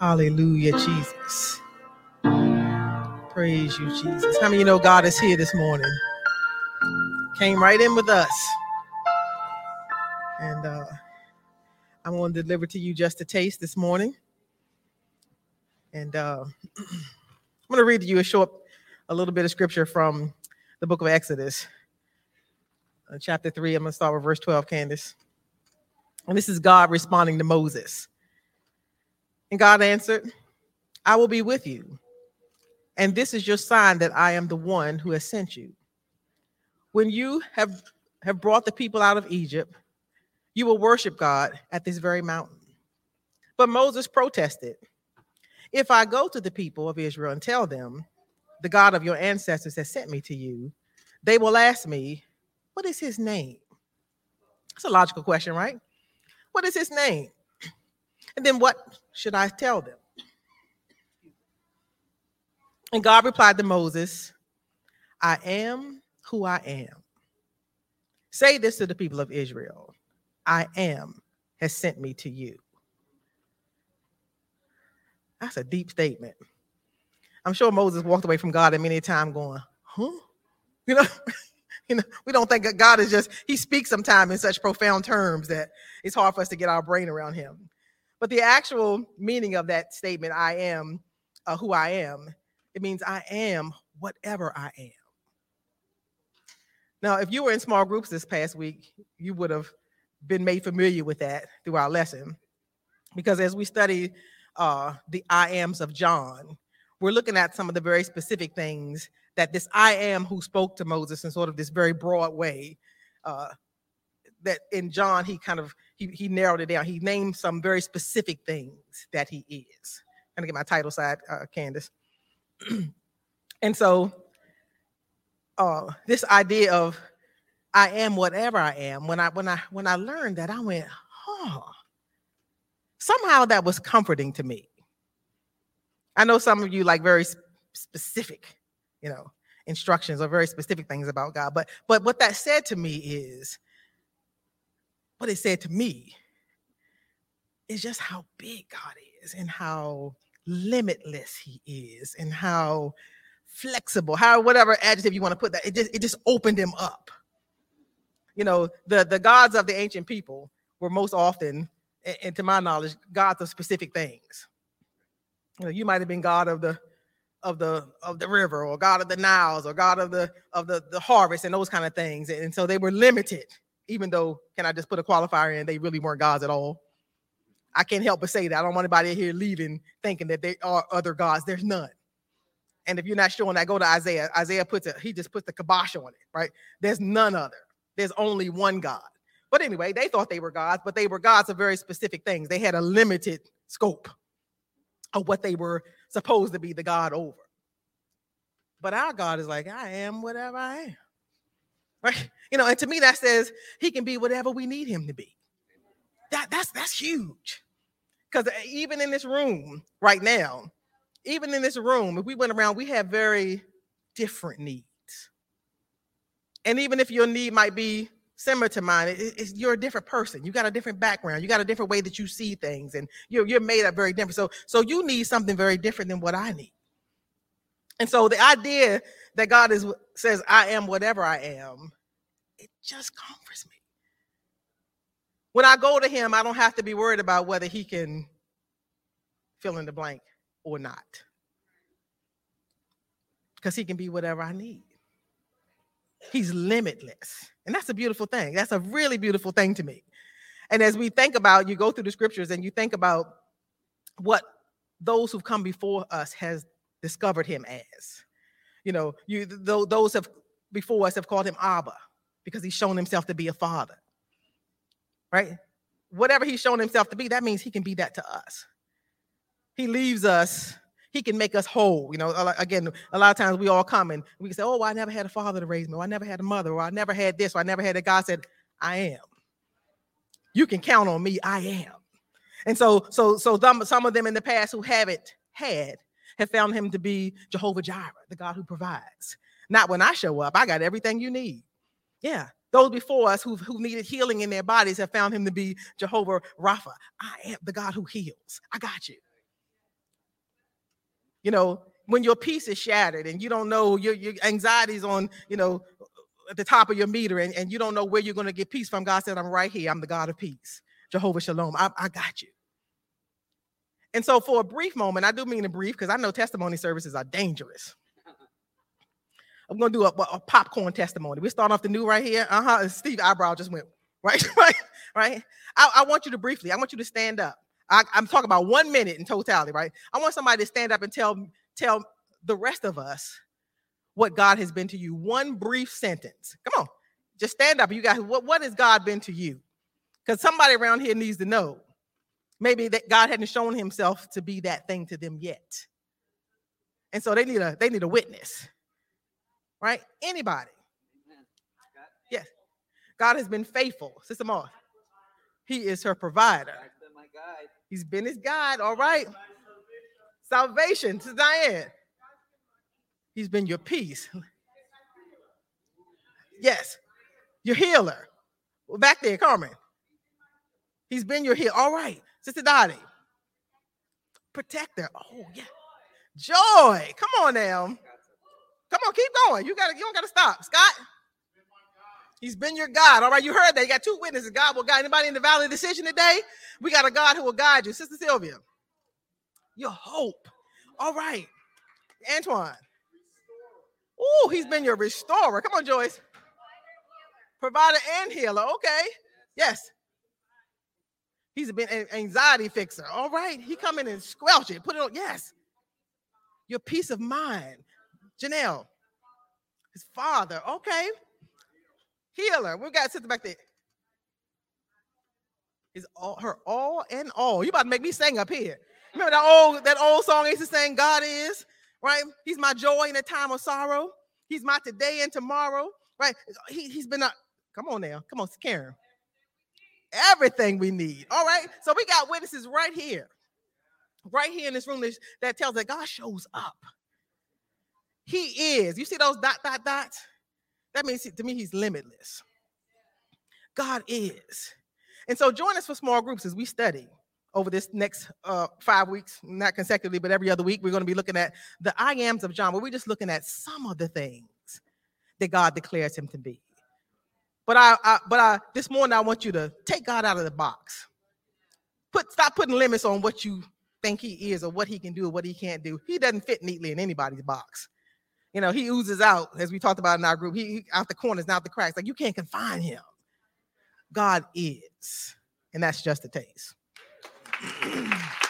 Hallelujah, Jesus. Praise you, Jesus. How many you know God is here this morning? Came right in with us. And uh, I'm going to deliver to you just a taste this morning. And uh, I'm going to read to you a short, a little bit of scripture from the book of Exodus, uh, chapter 3. I'm going to start with verse 12, Candace. And this is God responding to Moses. And God answered, I will be with you. And this is your sign that I am the one who has sent you. When you have, have brought the people out of Egypt, you will worship God at this very mountain. But Moses protested If I go to the people of Israel and tell them, the God of your ancestors has sent me to you, they will ask me, What is his name? That's a logical question, right? What is his name? And then what should I tell them? And God replied to Moses, I am who I am. Say this to the people of Israel I am has sent me to you. That's a deep statement. I'm sure Moses walked away from God at many times going, huh? You know, you know, we don't think God is just, he speaks sometimes in such profound terms that it's hard for us to get our brain around him. But the actual meaning of that statement, I am uh, who I am, it means I am whatever I am. Now, if you were in small groups this past week, you would have been made familiar with that through our lesson. Because as we study uh, the I ams of John, we're looking at some of the very specific things that this I am who spoke to Moses in sort of this very broad way. Uh, that in John, he kind of he, he narrowed it down. He named some very specific things that he is. I'm gonna get my title side, uh, Candace. and so uh, this idea of I am whatever I am, when I when I when I learned that, I went, huh. Somehow that was comforting to me. I know some of you like very specific, you know, instructions or very specific things about God, but but what that said to me is what it said to me is just how big God is and how limitless he is and how flexible, how whatever adjective you want to put that, it just it just opened him up. You know, the the gods of the ancient people were most often, and to my knowledge, gods of specific things. You know, you might have been God of the of the of the river or God of the Niles or God of the of the, the harvest and those kind of things. And so they were limited even though, can I just put a qualifier in? They really weren't gods at all. I can't help but say that. I don't want anybody here leaving thinking that they are other gods. There's none. And if you're not sure, showing that, go to Isaiah. Isaiah puts it, he just puts the kibosh on it, right? There's none other. There's only one God. But anyway, they thought they were gods, but they were gods of very specific things. They had a limited scope of what they were supposed to be the God over. But our God is like, I am whatever I am. Right? You know, and to me that says he can be whatever we need him to be. That that's that's huge. Because uh, even in this room right now, even in this room, if we went around, we have very different needs. And even if your need might be similar to mine, it, you're a different person. You got a different background. You got a different way that you see things, and you're you're made up very different. So so you need something very different than what I need. And so the idea that God is says, I am whatever I am, it just comforts me. When I go to him, I don't have to be worried about whether he can fill in the blank or not. Because he can be whatever I need. He's limitless. And that's a beautiful thing. That's a really beautiful thing to me. And as we think about, you go through the scriptures and you think about what those who've come before us has discovered him as. You know, you those have before us have called him Abba because he's shown himself to be a father. Right? Whatever he's shown himself to be, that means he can be that to us. He leaves us, he can make us whole. You know, again, a lot of times we all come and we say, Oh, I never had a father to raise me, or I never had a mother, or I never had this, or I never had that. God said, I am. You can count on me, I am. And so, so, so some of them in the past who haven't had have found him to be Jehovah Jireh, the God who provides. Not when I show up, I got everything you need. Yeah. Those before us who, who needed healing in their bodies have found him to be Jehovah Rapha. I am the God who heals. I got you. You know, when your peace is shattered and you don't know your, your anxiety's on, you know, at the top of your meter and, and you don't know where you're going to get peace from. God said, I'm right here. I'm the God of peace. Jehovah Shalom. I, I got you. And so for a brief moment, I do mean a brief because I know testimony services are dangerous. I'm gonna do a, a, popcorn testimony. We start off the new right here. Uh-huh. Steve eyebrow just went right, right, right. I, I, want you to briefly, I want you to stand up. I, I'm talking about one minute in totality, right? I want somebody to stand up and tell tell the rest of us what God has been to you. One brief sentence. Come on, just stand up. You guys, what, what has God been to you? Because somebody around here needs to know. Maybe that God hadn't shown himself to be that thing to them yet. And so they need a they need a witness. Right? Anybody. Yes. God has been faithful. Sister Moth. He is her provider. He's been his guide. All right. Salvation to Diane. He's been your peace. Yes. Your healer. Well, back there, Carmen. He's been your healer. All right. Sister Dottie. Protector. Oh, yeah. Joy. Come on now. Come on, keep going. You gotta, you don't gotta stop. Scott. He's been your God. All right, you heard that. You got two witnesses. God will guide anybody in the valley of decision today. We got a God who will guide you. Sister Sylvia. Your hope. All right. Antoine. Oh, he's been your restorer. Come on, Joyce. Provider and healer. Okay. Yes. He's been an anxiety fixer. All right. He come in and squelch it. Put it on. Yes. Your peace of mind. Janelle. His father. Okay. Healer. We got to sit back there. Is all her all and all. You about to make me sing up here. Remember that old that old song I used to sing, God is, right? He's my joy in a time of sorrow. He's my today and tomorrow, right? He, he's been a come on now, come on, Karen everything we need. All right. So we got witnesses right here, right here in this room that, tells that God shows up. He is. You see those dot, dot, dots? That means to me, he's limitless. God is. And so join us for small groups as we study over this next uh, five weeks, not consecutively, but every other week. We're going to be looking at the I ams of John, but we're just looking at some of the things that God declares him to be. But I, I but I this morning I want you to take God out of the box. Put stop putting limits on what you think he is or what he can do or what he can't do. He doesn't fit neatly in anybody's box. You know, he oozes out, as we talked about in our group. He, out the corners, out the cracks. Like you can't confine him. God is, and that's just a taste.